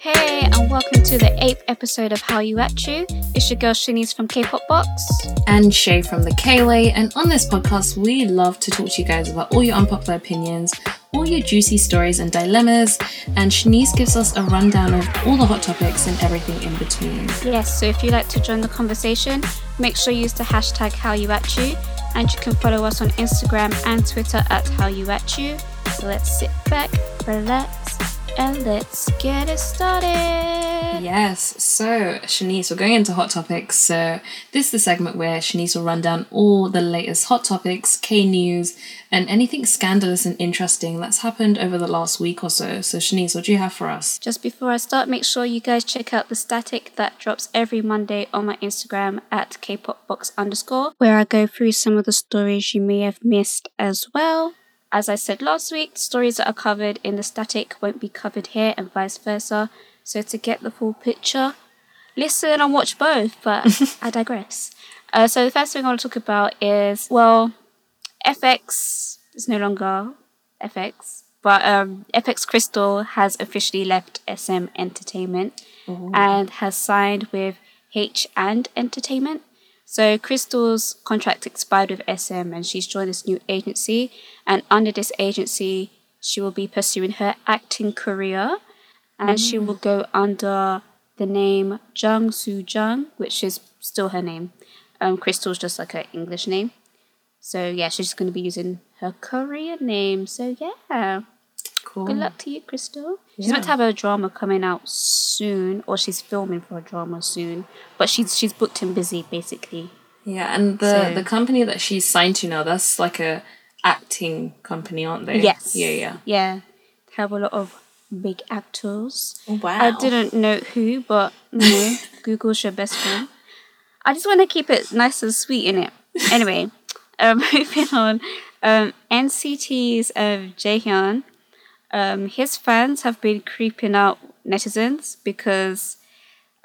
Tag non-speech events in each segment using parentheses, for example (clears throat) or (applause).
Hey, and welcome to the eighth episode of Hallyu At U. It's your girl Shanice from K-pop Box. and Shai from the K-Way. And on this podcast, we love to talk to you guys about all your unpopular opinions, all your juicy stories and dilemmas. And Shanice gives us a rundown of all the hot topics and everything in between. Yes, so if you'd like to join the conversation, make sure you use the hashtag Hallyu At U, and you can follow us on Instagram and Twitter at How You At You. So let's sit back, relax, and let's get it started. Yes, so Shanice, we're going into hot topics. So this is the segment where Shanice will run down all the latest hot topics, K news, and anything scandalous and interesting that's happened over the last week or so. So Shanice, what do you have for us? Just before I start, make sure you guys check out the static that drops every Monday on my Instagram at kpopbox underscore, where I go through some of the stories you may have missed as well. As I said last week, stories that are covered in the static won't be covered here and vice versa. So to get the full picture, listen and watch both, but (laughs) I digress. Uh, so the first thing I want to talk about is, well, f(x) is no longer f(x), but um, f(x) Krystal has officially left SM Entertainment and has signed with H and Entertainment. So Krystal's contract expired with SM and she's joined this new agency. And under this agency, she will be pursuing her acting career and she will go under the name Jung Soo Jung, which is still her name. Um, Krystal's just like her English name. So yeah, she's going to be using her Korean name. So yeah, Cool. good luck to you, Krystal. She's meant to have a drama coming out soon, or she's filming for a drama soon. But she's she's booked and busy basically. Yeah, and the So- the company that she's signed to now, that's like a acting company, aren't they? Yes. Yeah, yeah. Yeah, have a lot of big actors. Oh, wow. I didn't know who, but you know, (laughs) Google's your best friend. I just want to keep it nice and sweet in it. Anyway, um, (laughs) (laughs) moving on. Um, NCT's uh, Jaehyun, um, his fans have been creeping out netizens because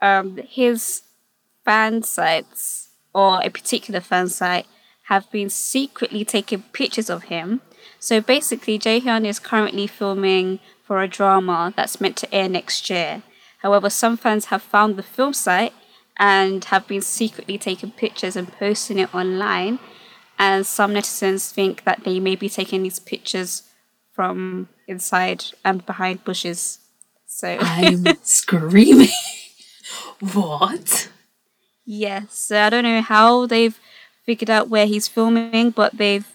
um, his fan sites or a particular fan site have been secretly taking pictures of him. So basically, Jaehyun is currently filming for a drama that's meant to air next year. However, some fans have found the film site and have been secretly taking pictures and posting it online. And some netizens think that they may be taking these pictures from inside and behind bushes. So I'm (laughs) screaming. what? Yes, so I don't know how they've figured out where he's filming, but they've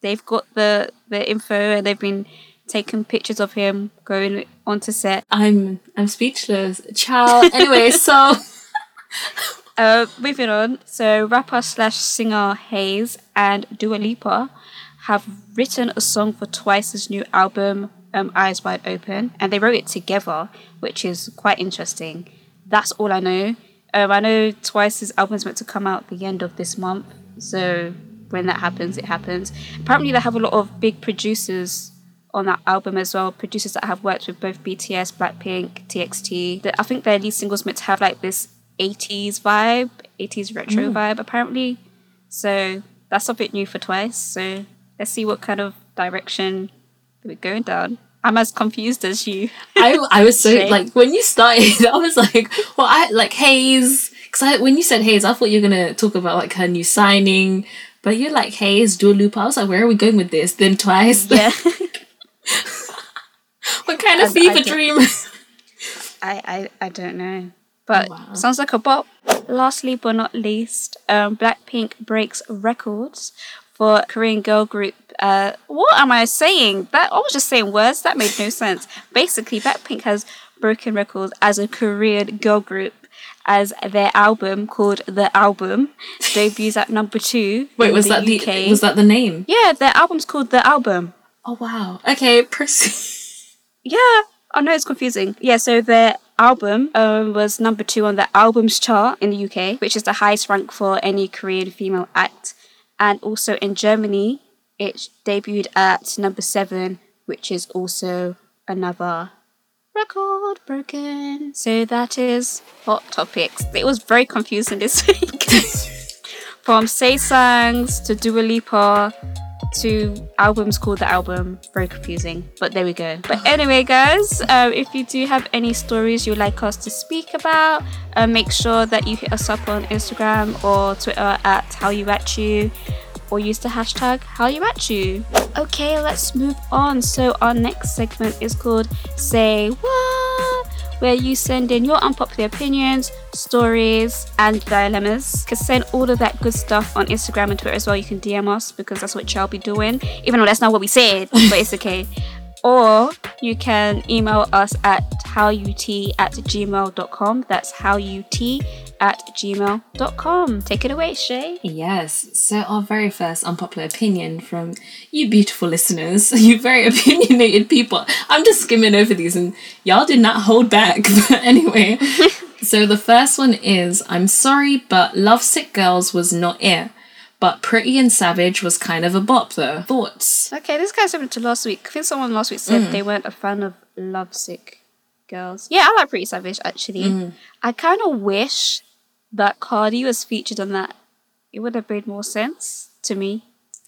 they've got the the info and they've been taking pictures of him going onto set. I'm I'm speechless. Ciao. Anyway, (laughs) so Uh, moving on, so rapper slash singer Heize and Dua Lipa have written a song for Twice's new album, um, Eyes Wide Open, and they wrote it together, which is quite interesting. That's all I know. Um, I know Twice's album is meant to come out the end of this month, so when that happens, it happens. Apparently, they have a lot of big producers on that album as well. Producers that have worked with both BTS, Blackpink, TXT. The- I think their lead singles meant to have like this 80s vibe, 80s retro vibe, apparently. So that's something new for Twice. So let's see what kind of direction we're going down. I'm as confused as you. I I was so like when you started, (laughs) I was like, well, I like Heize because I when you said Heize, I thought you were gonna talk about like her new signing, but you're like Heize, Dua Lipa. I was like, where are we going with this? Then twice. yeah. (laughs) (laughs) what kind of I- fever dream? I, I, I don't know. But Wow. sounds like a bop. Lastly but not least, um, Blackpink breaks records for Korean girl group. Uh, what am I saying? That I was just saying words that made no sense. Basically, Blackpink has broken records as a Korean girl group as their album called The Album debuts at number two. Wait, in was the that UK. the was that the name? Yeah, their album's called The Album. Oh wow. Okay, (laughs) proceed. Yeah, I know it's confusing. Yeah, so their album um, was number two on the albums chart in the UK, which is the highest rank for any Korean female act. And also in Germany, it debuted at number seven, which is also another record broken. So that is Hot Topics. It was very confusing this (laughs) week. (laughs) From Saesangs to Dua Lipa to albums called the album. Very confusing, but there we go. But anyway, guys, um, if you do have any stories you'd like us to speak about, uh, make sure that you hit us up on Instagram or Twitter at Hallyu At U, or use the hashtag Hallyu At U. Okay, let's move on. So our next segment is called Say What where you send in your unpopular opinions, stories, and dilemmas. You can send all of that good stuff on Instagram and Twitter as well. You can DM us because that's what y'all be doing, even though that's not what we said, but it's okay. Or you can email us at hallyutea at gmail.com. That's hallyutea at gmail.com. Take it away, Shai. Yes. So our very first unpopular opinion from you beautiful listeners, (laughs) you very opinionated people. I'm just skimming over these and y'all did not hold back. (laughs) But anyway. (laughs) so the first one is I'm sorry, but Lovesick Girls was not it. But Pretty and Savage was kind of a bop though. Thoughts? Okay, this guy's similar to last week. I think someone last week said mm. they weren't a fan of Lovesick Girls. Yeah, I like Pretty Savage actually. Mm. I kind of wish that Cardi was featured on that. It would have made more sense to me.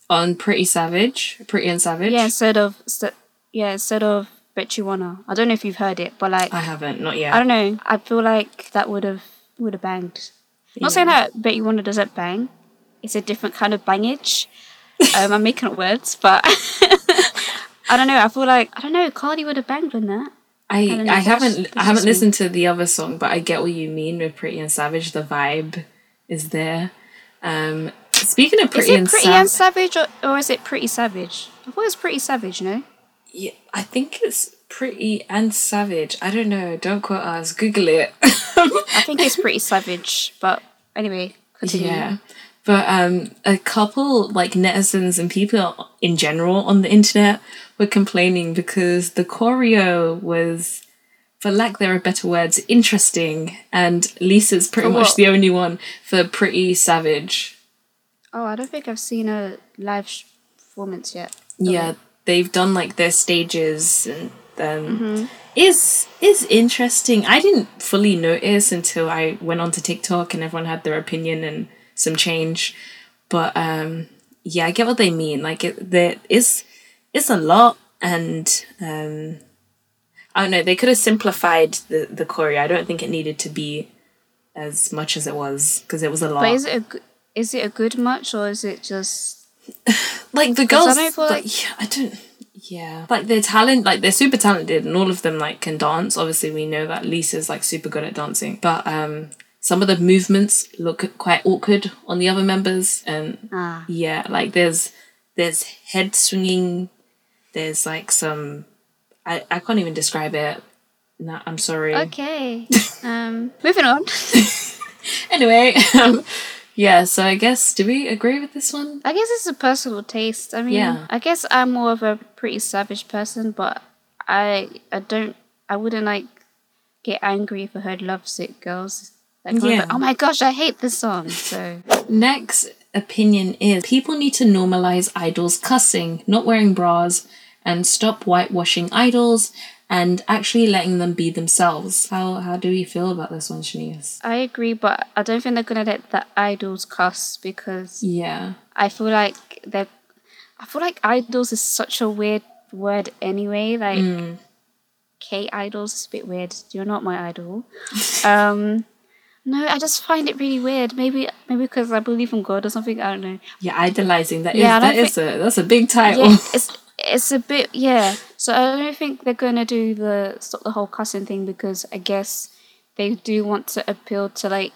On Pretty Savage? Pretty and Savage? Yeah, instead of st- yeah, instead of Bet You Wanna. I don't know if you've heard it, but like I haven't, not yet. I don't know. I feel like that would have would have banged. Not saying that Bet You Wanna doesn't bang. It's a different kind of bangage. um, I'm making up words, but (laughs) I don't know. I feel like I don't know. Cardi would have banged on that. I, know, I haven't I haven't listened to the other song, but I get what you mean with Pretty and Savage. The vibe is there. Um, speaking of Is Pretty it and Pretty Savage, and Savage or, or is it Pretty Savage? I thought it was Pretty Savage. No. yeah, I think it's Pretty and Savage. I don't know. Don't quote us. Google it. I think it's Pretty Savage. But anyway, continue. yeah, but um, a couple like netizens and people in general on the internet were complaining because the choreo was. For lack there of better words, interesting, and Lisa's pretty much the only one for Pretty Savage. Oh, I don't think I've seen a live performance yet. yeah they've done like their stages and um Mm-hmm. is is interesting i didn't fully notice until i went onto tiktok and everyone had their opinion and some change. But um yeah i get what they mean. Like it there is it's a lot and um i don't know they could have simplified the the choreo. I don't think it needed to be as much as it was because it was a lot. But is it a is it a good much or is it just (laughs) like the I girls don't feel like, like- yeah, I don't yeah. Like they're talent like they're super talented and all of them like can dance. Obviously we know that Lisa's like super good at dancing. But um some of the movements look quite awkward on the other members and ah yeah like there's there's head swinging there's like some I, I can't even describe it no, I'm sorry okay? (laughs) um, moving on. (laughs) anyway um, yeah so I guess do we agree with this one I guess it's a personal taste. I mean, Yeah. I guess I'm more of a pretty savage person, but I I don't I wouldn't like get angry if I heard Lovesick Girls. Yeah. like, oh my gosh, I hate this song. So Next opinion is people need to normalize idols cussing, not wearing bras, and stop whitewashing idols and actually letting them be themselves. How how do we feel about this one, Shanice? I agree, but I don't think they're gonna let the idols cuss because Yeah. I feel like they're. I feel like idols is such a weird word anyway. Like Mm. K idols is a bit weird. You're not my idol. (laughs) um, no, I just find it really weird. Maybe maybe because I believe in God or something. I don't know. Yeah, idolizing. That is Yeah, I that is a that's a big title. Yeah, (laughs) it's it's a bit yeah. So I don't think they're gonna do the stop the whole cussing thing because I guess they do want to appeal to like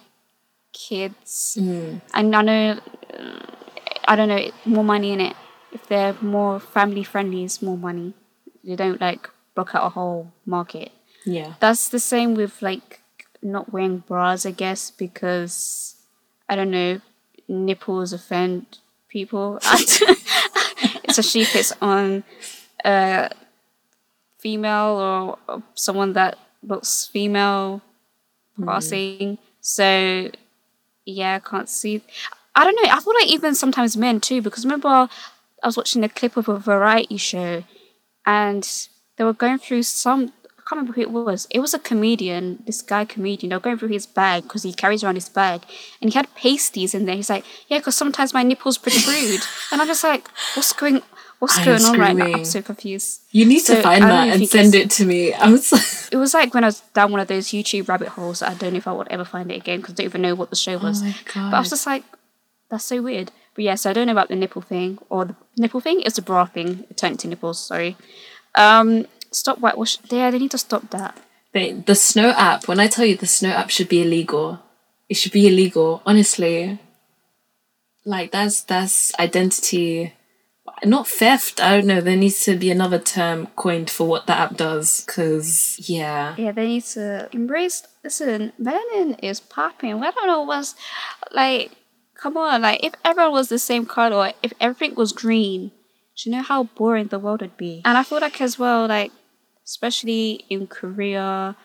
kids, Mm. and I know I don't know, more money in it. If they're more family friendly, it's more money. They don't like block out a whole market. Yeah. That's the same with like not wearing bras, I guess, because I don't know, nipples offend people. Especially if it's on a female or, someone that looks female mm-hmm. passing. So yeah, I can't see. I don't know. I feel like even sometimes men too, because remember I was watching a clip of a variety show, and they were going through some. I can't remember who it was. It was a comedian, this guy comedian. They were going through his bag because he carries around his bag, and he had pasties in there. He's like, "Yeah, because sometimes my nipples protrude," (laughs) and I'm just like, "What's going? What's I'm going on right now?" screaming. I'm so confused. You need to find that and send it to me. (laughs) I was like, It was like when I was down one of those YouTube rabbit holes. I don't know if I would ever find it again because I don't even know what the show was. my But I was just like, that's so weird. But yeah, so I don't know about the nipple thing or the nipple thing. It's the bra thing. It turned into nipples. Sorry. Um, stop whitewash. Yeah, they need to stop that. They, the snow app, when I tell you the snow app should be illegal, it should be illegal, honestly. Like that's that's identity not theft, I don't know, there needs to be another term coined for what the app does. Cause yeah. Yeah, they need to embrace. Listen, melanin is popping. I don't know what's like. Come on, like if everyone was the same color, if everything was green, do you know how boring the world would be? And I feel like as well, like especially in Korea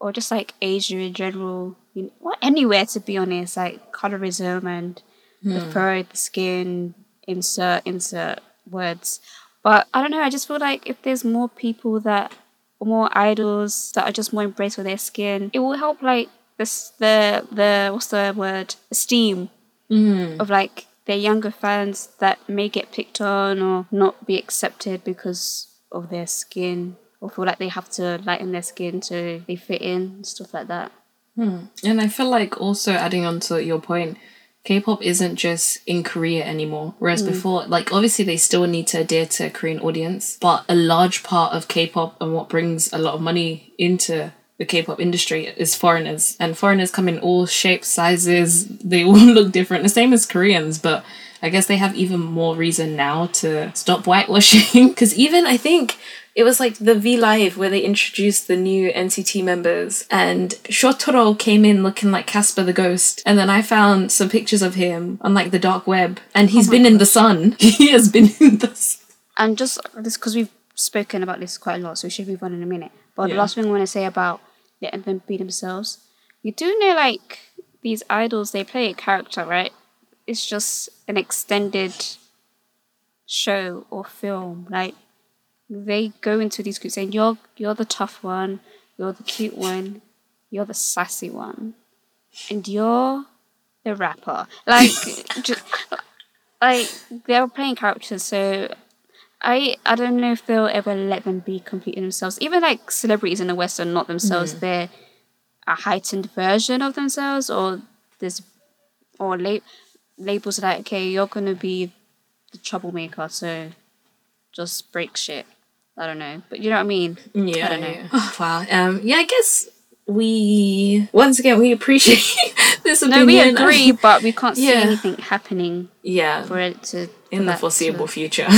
or just like Asia in general, you know, well, anywhere to be honest, like colorism and the hmm. fur, the skin, insert insert words. But I don't know. I just feel like if there's more people that more idols that are just more embraced with their skin, it will help like this the the what's the word esteem hmm. of like their younger fans that may get picked on or not be accepted because of their skin or feel like they have to lighten their skin so they fit in stuff like that. Hmm. And I feel like also adding on to your point, K-pop isn't just in Korea anymore. Whereas before, like obviously they still need to adhere to a Korean audience, but a large part of K-pop and what brings a lot of money into the K-pop industry is foreigners. And foreigners come in all shapes, sizes, they (laughs) all look different. The same as Koreans, but I guess they have even more reason now to stop whitewashing. (laughs) Because even I think it was like the V Live where they introduced the new NCT members, and Shotaro came in looking like Casper the Ghost. And then I found some pictures of him on like the dark web, and he's oh been in the sun. (laughs) he has been in the sun. And just this because we've spoken about this quite a lot, so we should move on in a minute. But the last thing I want to say about letting them be themselves, you do know like these idols they play a character, right? It's just an extended show or film. Like they go into these groups saying you're you're the tough one, you're the cute one, you're the sassy one, and you're the rapper. Like (laughs) just like they're playing characters, so I I don't know if they'll ever let them be completely themselves. Even like celebrities in the West are not themselves. Mm. They're a heightened version of themselves, or there's or la- labels like okay, you're gonna be the troublemaker, so just break shit. I don't know, but you know what I mean. Yeah. I don't know. yeah. wow. Um. Yeah. I guess we once again we appreciate (laughs) this opinion. No, we agree, (laughs) but we can't see Yeah. anything happening Yeah. for it to in for the foreseeable to- (laughs) future.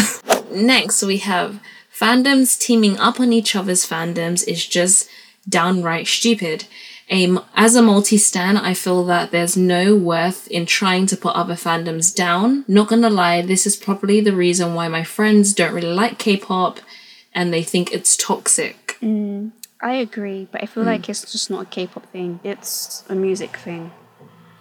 Next, we have fandoms teaming up on each other's fandoms is just downright stupid. A, as a multi stan, I feel that there's no worth in trying to put other fandoms down. Not gonna lie, this is probably the reason why my friends don't really like K pop and they think it's toxic. I agree, but I feel Hmm. like it's just not a K-pop thing. It's a music thing.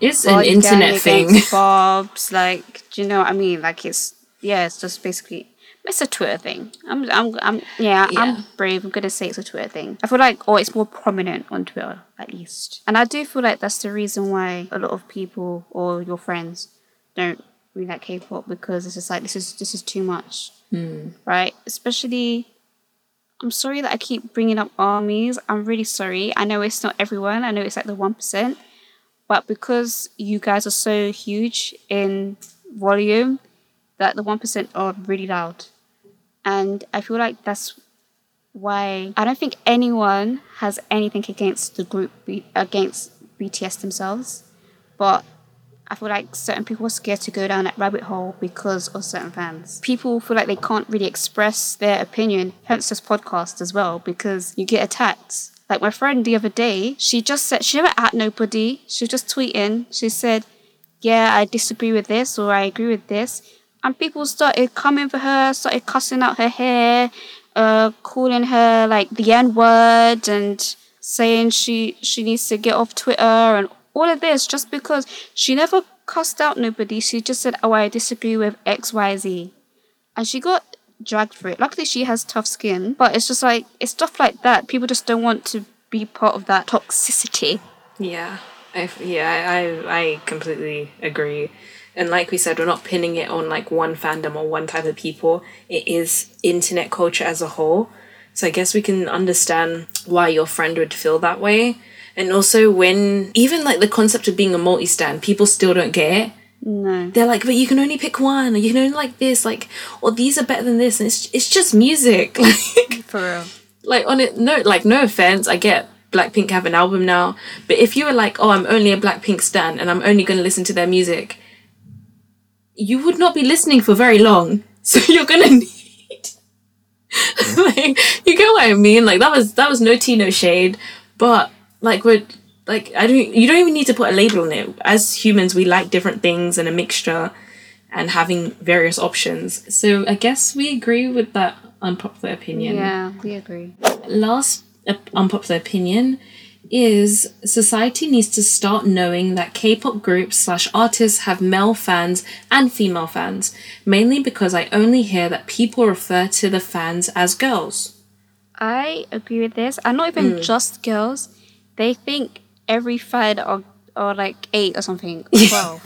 It's an internet thing. (laughs) Bobs, like, do you know what I mean? Like, it's yeah, it's just basically it's a Twitter thing. I'm, I'm, I'm yeah, Yeah. I'm brave. I'm gonna say it's a Twitter thing. I feel like, or it's more prominent on Twitter at least, and I do feel like that's the reason why a lot of people or your friends don't really like K-pop because it's just like this is this is too much, right? Especially. I'm sorry that I keep bringing up armies. I'm really sorry. I know it's not everyone. I know it's like the 1%. But because you guys are so huge in volume, that the 1% are really loud. And I feel like that's why I don't think anyone has anything against the group, against BTS themselves. But I feel like certain people are scared to go down that rabbit hole because of certain fans. People feel like they can't really express their opinion, hence this podcast as well, because you get attacked. Like my friend the other day, she just said she never at nobody. She was just tweeting. She said, "Yeah, I disagree with this or I agree with this," and people started coming for her, started cussing out her hair, uh, calling her like the N word, and saying she she needs to get off Twitter and all of this just because she never cussed out nobody. She just said, "Oh, I disagree with X, Y, Z," and she got dragged for it. Luckily, she has tough skin, but it's just like it's stuff like that. People just don't want to be part of that toxicity. Yeah, I, yeah, I, I completely agree. And like we said, we're not pinning it on like one fandom or one type of people. It is internet culture as a whole. So I guess we can understand why your friend would feel that way. And also when even like the concept of being a multi stand, people still don't get it. No. They're like, but you can only pick one, or you can only like this, like, or these are better than this, and it's it's just music. (laughs) Like, For real. like on it, no, like no offense, I get Blackpink have an album now, but if you were like, oh, I'm only a Blackpink stan and I'm only going to listen to their music, you would not be listening for very long. (laughs) So you're gonna need, (laughs) like, you get what I mean? Like that was that was no tea, no shade, but like we're like I don't you don't even need to put a label on it. As humans, we like different things and a mixture, and having various options. So I guess we agree with that unpopular opinion. Yeah, we agree. Last uh, unpopular opinion is society needs to start knowing that K-pop groups slash artists have male fans and female fans, mainly because I only hear that people refer to the fans as girls. I agree with this. And not even just girls. They think every fan are, are like eight or something, or (laughs) 12.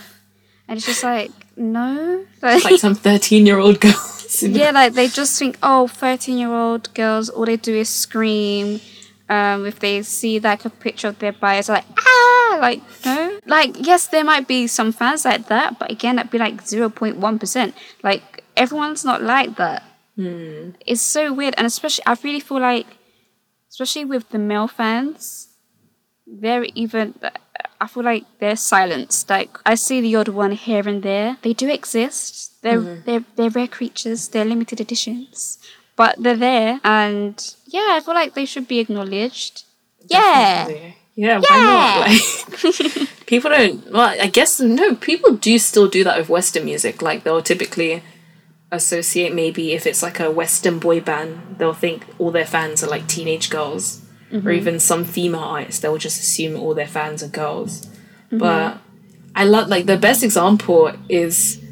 and it's just like, no. Like, Like some thirteen-year-old (laughs) girls. yeah, like they just think, oh, 13 year old girls, all they do is scream. Um, if they see like a picture of their bias, they're like, ah, like, no. Like, yes, there might be some fans like that, but again, that'd be like 0.1%. Like, everyone's not like that. It's so weird. And especially, I really feel like, especially with the male fans, they're even I feel like they're silenced. Like I see the odd one here and there. They do exist. They're mm-hmm. they're they're rare creatures. They're limited editions, but they're there. And yeah, I feel like they should be acknowledged. Yeah, Yeah, why not? (laughs) Like, people don't. Well, I guess no. People do still do that with Western music. Like they'll typically associate maybe if it's like a Western boy band, they'll think all their fans are like teenage girls, or mm-hmm. even some female artists. They'll just assume all their fans are girls. Mm-hmm. But I love like the best example is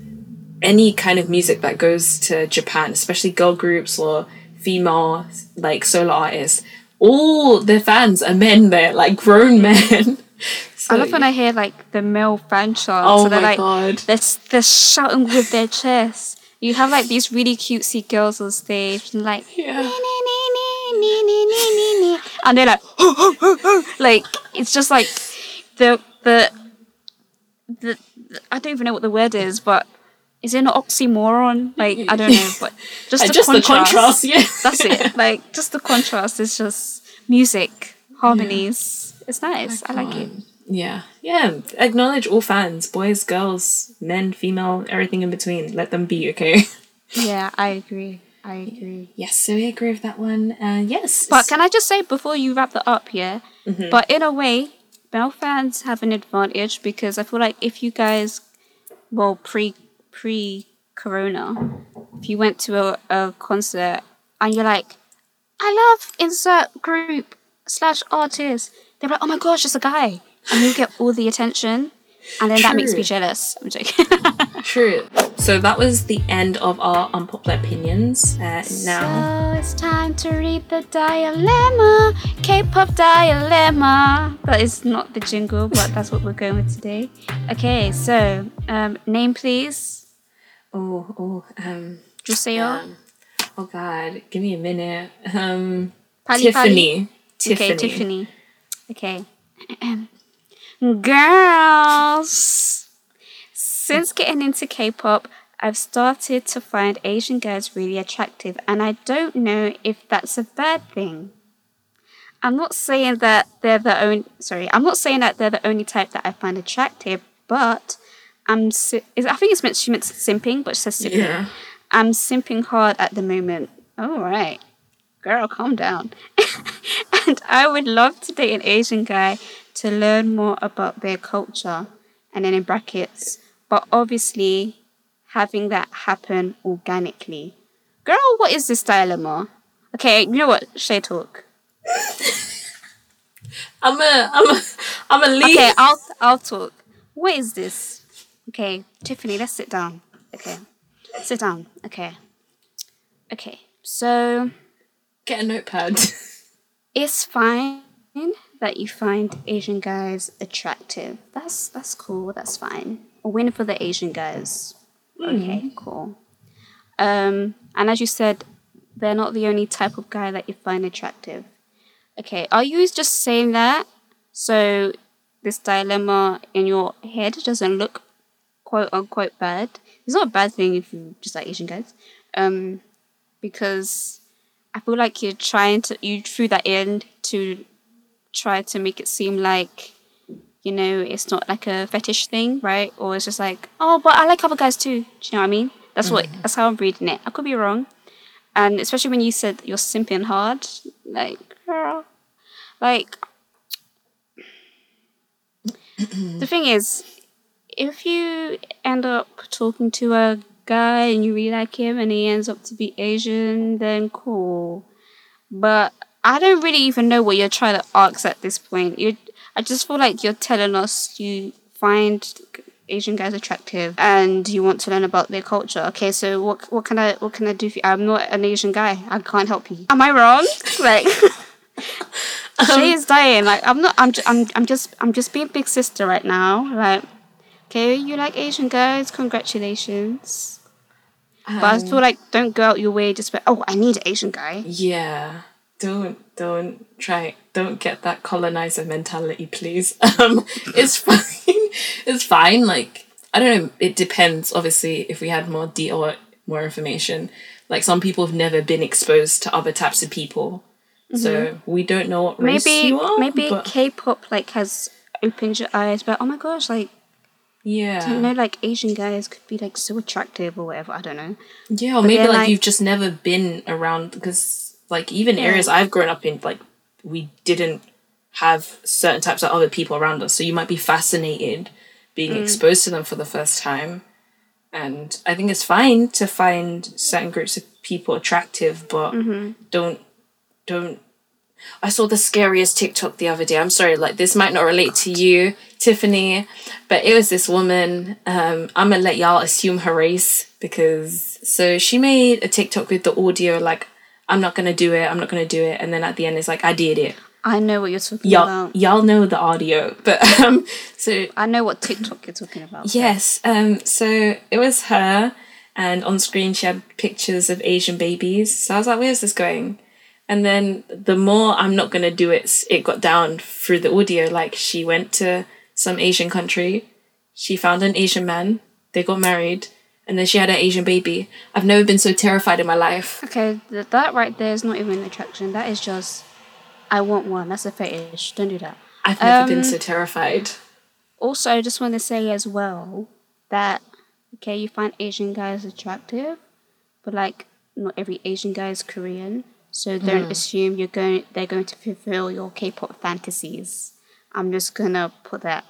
any kind of music that goes to Japan, especially girl groups or female like solo artists. All their fans are men there, like grown (laughs) men. So, I love when I hear like the male fan chant. Oh so they're my like God. they're they're shouting with their chests. You have like these really cutesy girls on stage and like Yeah. "Nee, nee, nee, nee, nee, nee, nee, nee," and they're like like it's just like the the the, the I don't even know what the word is, but is it an oxymoron? Like I don't know, but (laughs) just, Uh, the, just contrast. the contrast, yeah. (laughs) That's it. Like just the contrast is just music, harmonies. It's nice. I like it. Yeah, yeah. Acknowledge all fans, boys, girls, men, female, everything in between. Let them be, okay? (laughs) Yeah, I agree. I agree. yes, so we agree with that one. Uh, yes. But can I just say before you wrap that up, yeah? Mm-hmm. But in a way, male fans have an advantage because I feel like if you guys, well, pre pre Corona, if you went to a, a concert and you're like, I love insert group slash artist, they're like, oh my gosh, it's a guy, and you get all the attention, and then that makes me jealous. I'm joking. (laughs) True. So that was the end of our unpopular opinions. Uh, now, So it's time to read the dilemma, K-pop dilemma. That is not the jingle, but that's what we're going with today. Okay, so um, name please. oh, oh, um, Juseo. um, oh God, give me a minute. Um, Pali Tiffany. Okay, Tiffany. Okay. (clears throat) Girls! Since getting into K pop, I've started to find Asian girls really attractive, and I don't know if that's a bad thing. I'm not saying that they're the only sorry, I'm not saying that they're the only type that I find attractive, but I'm. Si- is- I think it's meant. She meant simping, but she says simping. Yeah. I'm simping hard at the moment. All right, girl, calm down. (laughs) and I would love to date an Asian guy to learn more about their culture, and then in brackets. But obviously, having that happen organically. Girl, what is this dilemma? Okay, you know what? Shai talk. (laughs) I'm a, I'm a, I'm a leave. Okay, I'll I'll talk. What is this? Okay, Tiffany, let's sit down. Okay, sit down. Okay, okay. So Get a notepad. (laughs) it's fine that you find Asian guys attractive. That's that's cool. That's fine. A win for the Asian guys. Okay, cool. Um, and as you said, they're not the only type of guy that you find attractive. Okay, are you just saying that so this dilemma in your head doesn't look quote unquote bad? It's not a bad thing if you just like Asian guys. Um, because I feel like you're trying to you threw that in to try to make it seem like you know it's not like a fetish thing, right? Or it's just like oh, but I like other guys too. Do you know what I mean? That's what mm. that's how I'm reading it. I could be wrong, and especially when you said you're simping hard, like girl, like the thing is, if you end up talking to a guy and you really like him and he ends up to be Asian, then cool. But I don't really even know what you're trying to ask at this point. You, I just feel like you're telling us you find Asian guys attractive and you want to learn about their culture. Okay, so what what can I what can I do for you? I'm not an Asian guy. I can't help you. Am I wrong? (laughs) Like. (laughs) Um, she is dying. Like I'm not. I'm. Ju- I'm. I'm just. I'm just being big sister right now. Like, okay, you like Asian guys? Congratulations. but I feel um, like don't go out your way. Just be, oh, I need an Asian guy. Yeah. Don't don't try don't get that colonizer mentality, please. (laughs) Um it's (laughs) fine. it's fine. Like I don't know, it depends obviously if we had more de or more information. Like some people have never been exposed to other types of people. So we don't know what race Maybe. you are. maybe but K-pop like has opened your eyes. But oh my gosh, like yeah. you know, like Asian guys could be like so attractive or whatever. I don't know. Yeah, or maybe like, like- you've just never been around because like even areas I've grown up in, like we didn't have certain types of other people around us. So you might be fascinated being Mm. exposed to them for the first time. And I think it's fine to find certain groups of people attractive, but Mm-hmm. don't don't I saw the scariest TikTok the other day. I'm sorry, like this might not relate to you, Tiffany, but it was this woman. Um, I'm gonna let y'all assume her race because so she made a TikTok with the audio like, I'm not gonna do it, I'm not gonna do it, and then at the end it's like I did it. I know what you're talking Y'all about. y'all know the audio, (laughs) but um, so I know what TikTok you're talking about. Yes. Um. So it was her, and on screen she had pictures of Asian babies. So I was like, "Where's this going?" And then the more I'm not gonna do it, it got down through the audio. Like she went to some Asian country, she found an Asian man, they got married, and then she had an Asian baby. I've never been so terrified in my life. Okay, th- that right there is not even an attraction. That is just, I want one. That's a fetish. Don't do that. I've never Um, been so terrified. Also, I just want to say as well that okay, you find Asian guys attractive, but like not every Asian guy is Korean, so don't assume you're going. They're going to fulfill your K-pop fantasies. I'm just gonna put that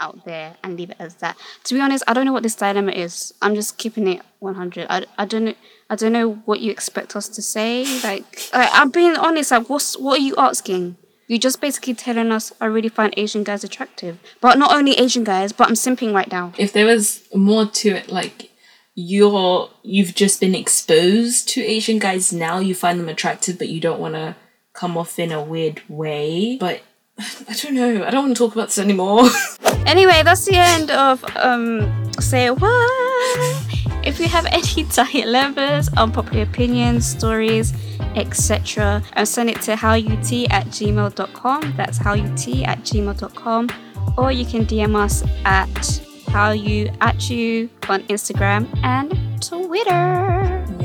out there and leave it as that. To be honest, I don't know what this dilemma is. I'm just keeping it 100. I, I don't know. I don't know what you expect us to say. Like, like I'm being honest. Like, what's what are you asking? You're just basically telling us I really find Asian guys attractive, but not only Asian guys. But I'm simping right now. if there was more to it like you're you've just been exposed to asian guys now you find them attractive but you don't want to come off in a weird way but i don't know i don't want to talk about this anymore (laughs) Anyway, that's the end of um say what. If you have any (laughs) dilemmas, unpopular opinions, stories, etc., uh, send it to hallyutea at gmail.com. That's hallyutea at gmail.com. Or you can DM us at how you at you on Instagram and Twitter.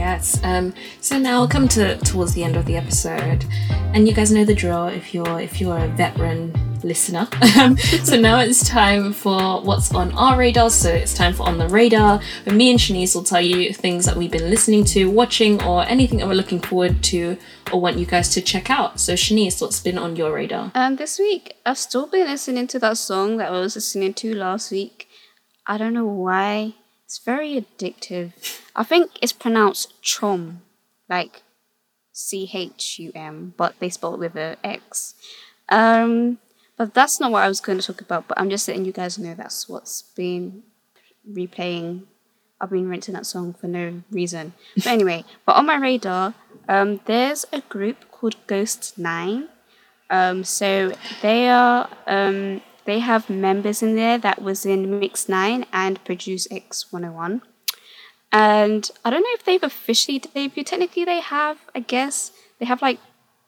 Yes um so now I'll come to towards the end of the episode and you guys know the drill if you're if you're a veteran listener. (laughs) So now it's time for what's on our radar. So it's time for On the Radar, where me and Shanice will tell you things that we've been listening to, watching, or anything that we're looking forward to or want you guys to check out. So Shanice, what's been on your radar? Um, this week I've still been listening to that song that I was listening to last week. I don't know why. It's very addictive. I think it's pronounced chum, like C H U M, but they spell it with a X. Um, but that's not what I was going to talk about. But I'm just letting you guys know that's what's been replaying. I've been renting that song for no reason. But anyway, (laughs) but on my radar, um, there's a group called Ghost Nine. Um, so they are um, they have members in there that was in Mix Nine and Produce X 101. And I don't know if they've officially debuted. Technically, they have. I guess they have like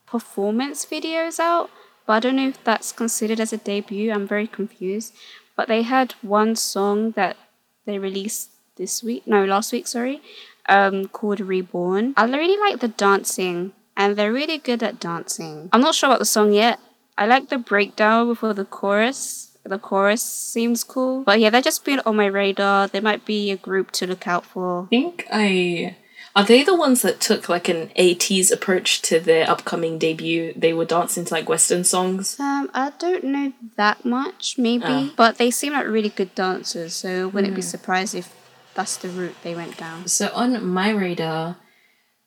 performance videos out, but I don't know if that's considered as a debut. I'm very confused. But they had one song that they released this week, no, last week, sorry, um, called Reborn. I really like the dancing, and they're really good at dancing. I'm not sure about the song yet. I like the breakdown before the chorus. The chorus seems cool. But yeah, they're just been on my radar. They might be a group to look out for. I think I. Are they the ones that took like an 80s approach to their upcoming debut? They were dancing to like Western songs. Um, I don't know that much, maybe. Oh. But they seem like really good dancers, so wouldn't be surprised if that's the route they went down. So on my radar,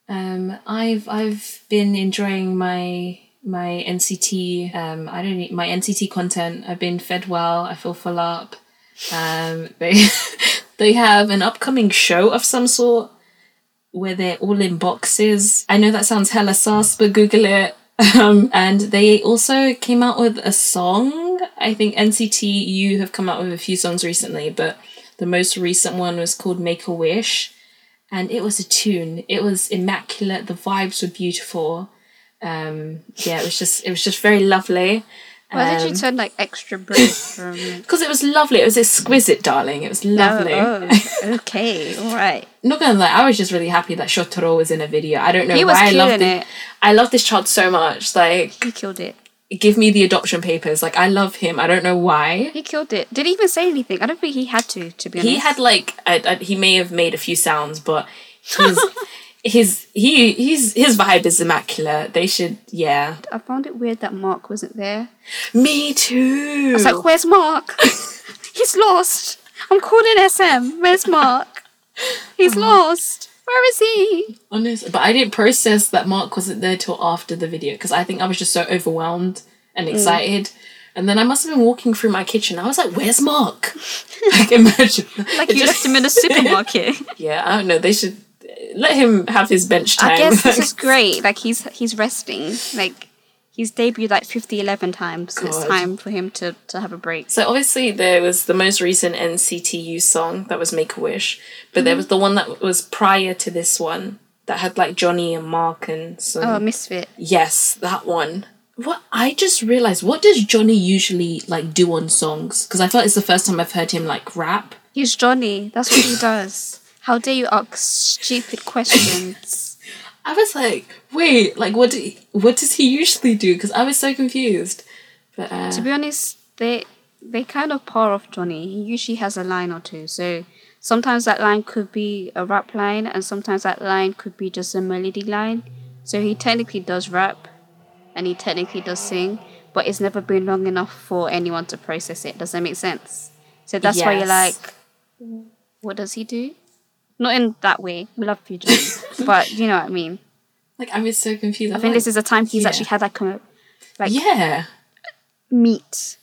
um, I've I've been enjoying my my NCT. Um, I don't need my NCT content. I've been fed well. I feel full up. Um, they (laughs) they have an upcoming show of some sort where they're all in boxes. I know that sounds hella sus, but Google it. Um, and they also came out with a song. I think NCT U have come out with a few songs recently, but the most recent one was called Make a Wish. And it was a tune. It was immaculate. The vibes were beautiful. Um, yeah, it was just it was just very lovely. Why did you turn like extra bright from Because (laughs) it was lovely. It was exquisite, darling. It was lovely. Oh, oh, (laughs) okay, all right. Not gonna lie, I was just really happy that Shotaro was in a video. I don't know He was why I loved it. I love this child so much. Like, He killed it. give me the adoption papers. Like, I love him. I don't know why. He killed it. Did he even say anything? I don't think he had to. To be honest, He had like a, a- he may have made a few sounds, but (laughs) his his he he's his vibe is immaculate. They should yeah. I found it weird that Mark wasn't there. Me too. It's like, where's Mark? (laughs) He's lost. I'm calling SM. Where's Mark? He's Uh-huh. lost. Where is he? Honest, but I didn't process that Mark wasn't there till after the video because I think I was just so overwhelmed and Mm. excited. And then I must have been walking through my kitchen. I was like, "Where's Mark?" (laughs) like imagine, Like It you just- left him in a (laughs) supermarket. Yeah, I don't know. They should let him have his bench time. I guess this is (laughs) great. Like he's he's resting. Like he's debuted like 50, 11 times. So it's time for him to, to have a break. So obviously there was the most recent NCTU song that was Make a Wish, but there mm-hmm. was the one that was prior to this one that had like Johnny and Mark and some. Oh, Misfit. yes, that one. What I just realized, what does Johnny usually like do on songs? Because I felt it's the first time I've heard him like rap. He's Johnny. That's what he (laughs) does. How dare you ask stupid questions? (laughs) I was like, wait, like what? Do what does he usually do? Because I was so confused. But uh, to be honest, they they kind of par off Johnny. He usually has a line or two. So sometimes that line could be a rap line, and sometimes that line could be just a melody line. So he technically does rap, and he technically does sing, but it's never been long enough for anyone to process it. Does that make sense? So that's why you're like, what does he do? Not in that way. We love you, Johnny, (laughs) but you know what I mean. like I was so confused. I think this is a time he's yeah. actually had like a like yeah, meat,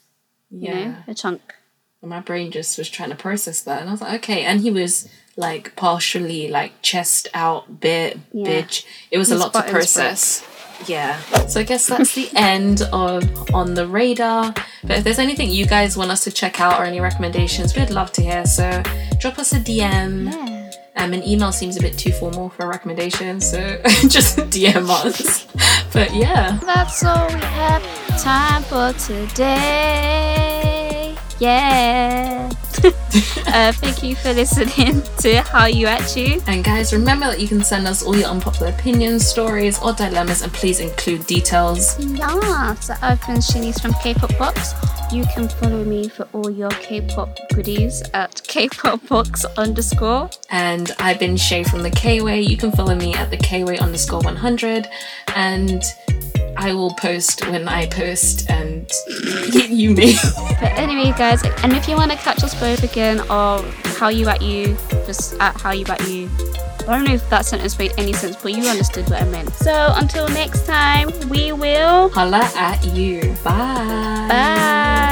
you yeah. know, a chunk. And my brain just was trying to process that and i was like okay and he was like partially like chest out bit Yeah. bitch it was a lot to process yeah so i guess that's the end of on the radar but if there's anything you guys want us to check out or any recommendations we'd love to hear so drop us a dm Yeah. Um, an email seems a bit too formal for a recommendation so (laughs) just dm us but yeah That's all we have time for today. Yeah. (laughs) uh, thank you for listening to Hallyu At U. And guys, remember that you can send us all your unpopular opinions, stories, or dilemmas, and please include details. Yeah, so I've been Shanice from K-Pop Box. You can follow me for all your K-pop goodies at (laughs) K-Pop Box underscore. And I've been Shai from the K-Way. You can follow me at the K-Way underscore 100. And I will post when I post, and (laughs) you may. But anyway, guys, and if you want to catch us both again, or Hallyu At U, just at Hallyu At U. I don't know if that sentence made any sense, but you understood what I meant. So until next time, we will holla at you. Bye. Bye.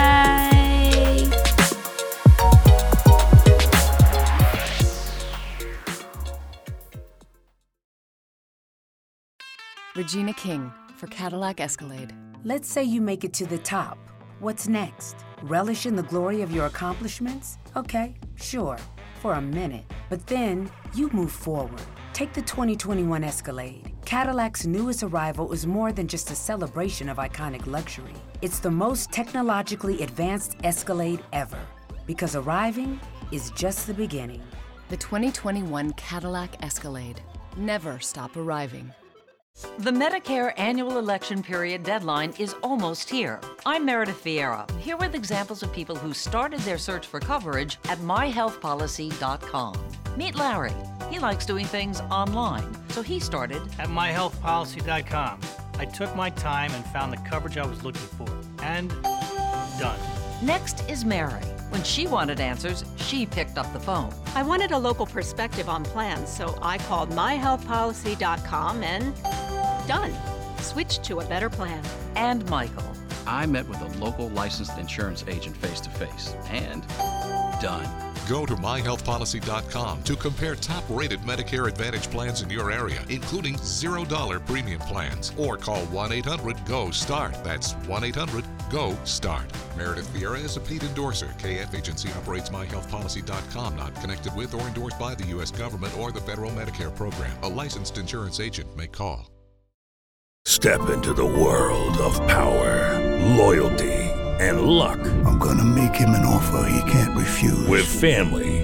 Regina King for Cadillac Escalade. Let's say you make it to the top. What's next? Relish in the glory of your accomplishments? Okay, sure, for a minute. But then you move forward. Take the 2021 Escalade. Cadillac's newest arrival is more than just a celebration of iconic luxury. It's the most technologically advanced Escalade ever. Because arriving is just the beginning. The 2021 Cadillac Escalade. Never stop arriving. The Medicare annual election period deadline is almost here. I'm Meredith Vieira, here with examples of people who started their search for coverage at myhealthpolicy.com. Meet Larry. He likes doing things online, so he started at myhealthpolicy.com. I took my time and found the coverage I was looking for. And done. Next is Mary. When she wanted answers, she picked up the phone. I wanted a local perspective on plans, so I called myhealthpolicy.com and done. Switched to a better plan. And Michael. I met with a local licensed insurance agent face to face and done. Go to myhealthpolicy.com to compare top rated Medicare Advantage plans in your area, including $0 premium plans, or call 1 800 GO START. That's 1 800 GO START. Meredith Vieira is a paid endorser. KF Agency operates myhealthpolicy.com, not connected with or endorsed by the U.S. government or the federal Medicare program. A licensed insurance agent may call. Step into the world of power, loyalty, and luck. I'm going to make him an offer he can't refuse. With family,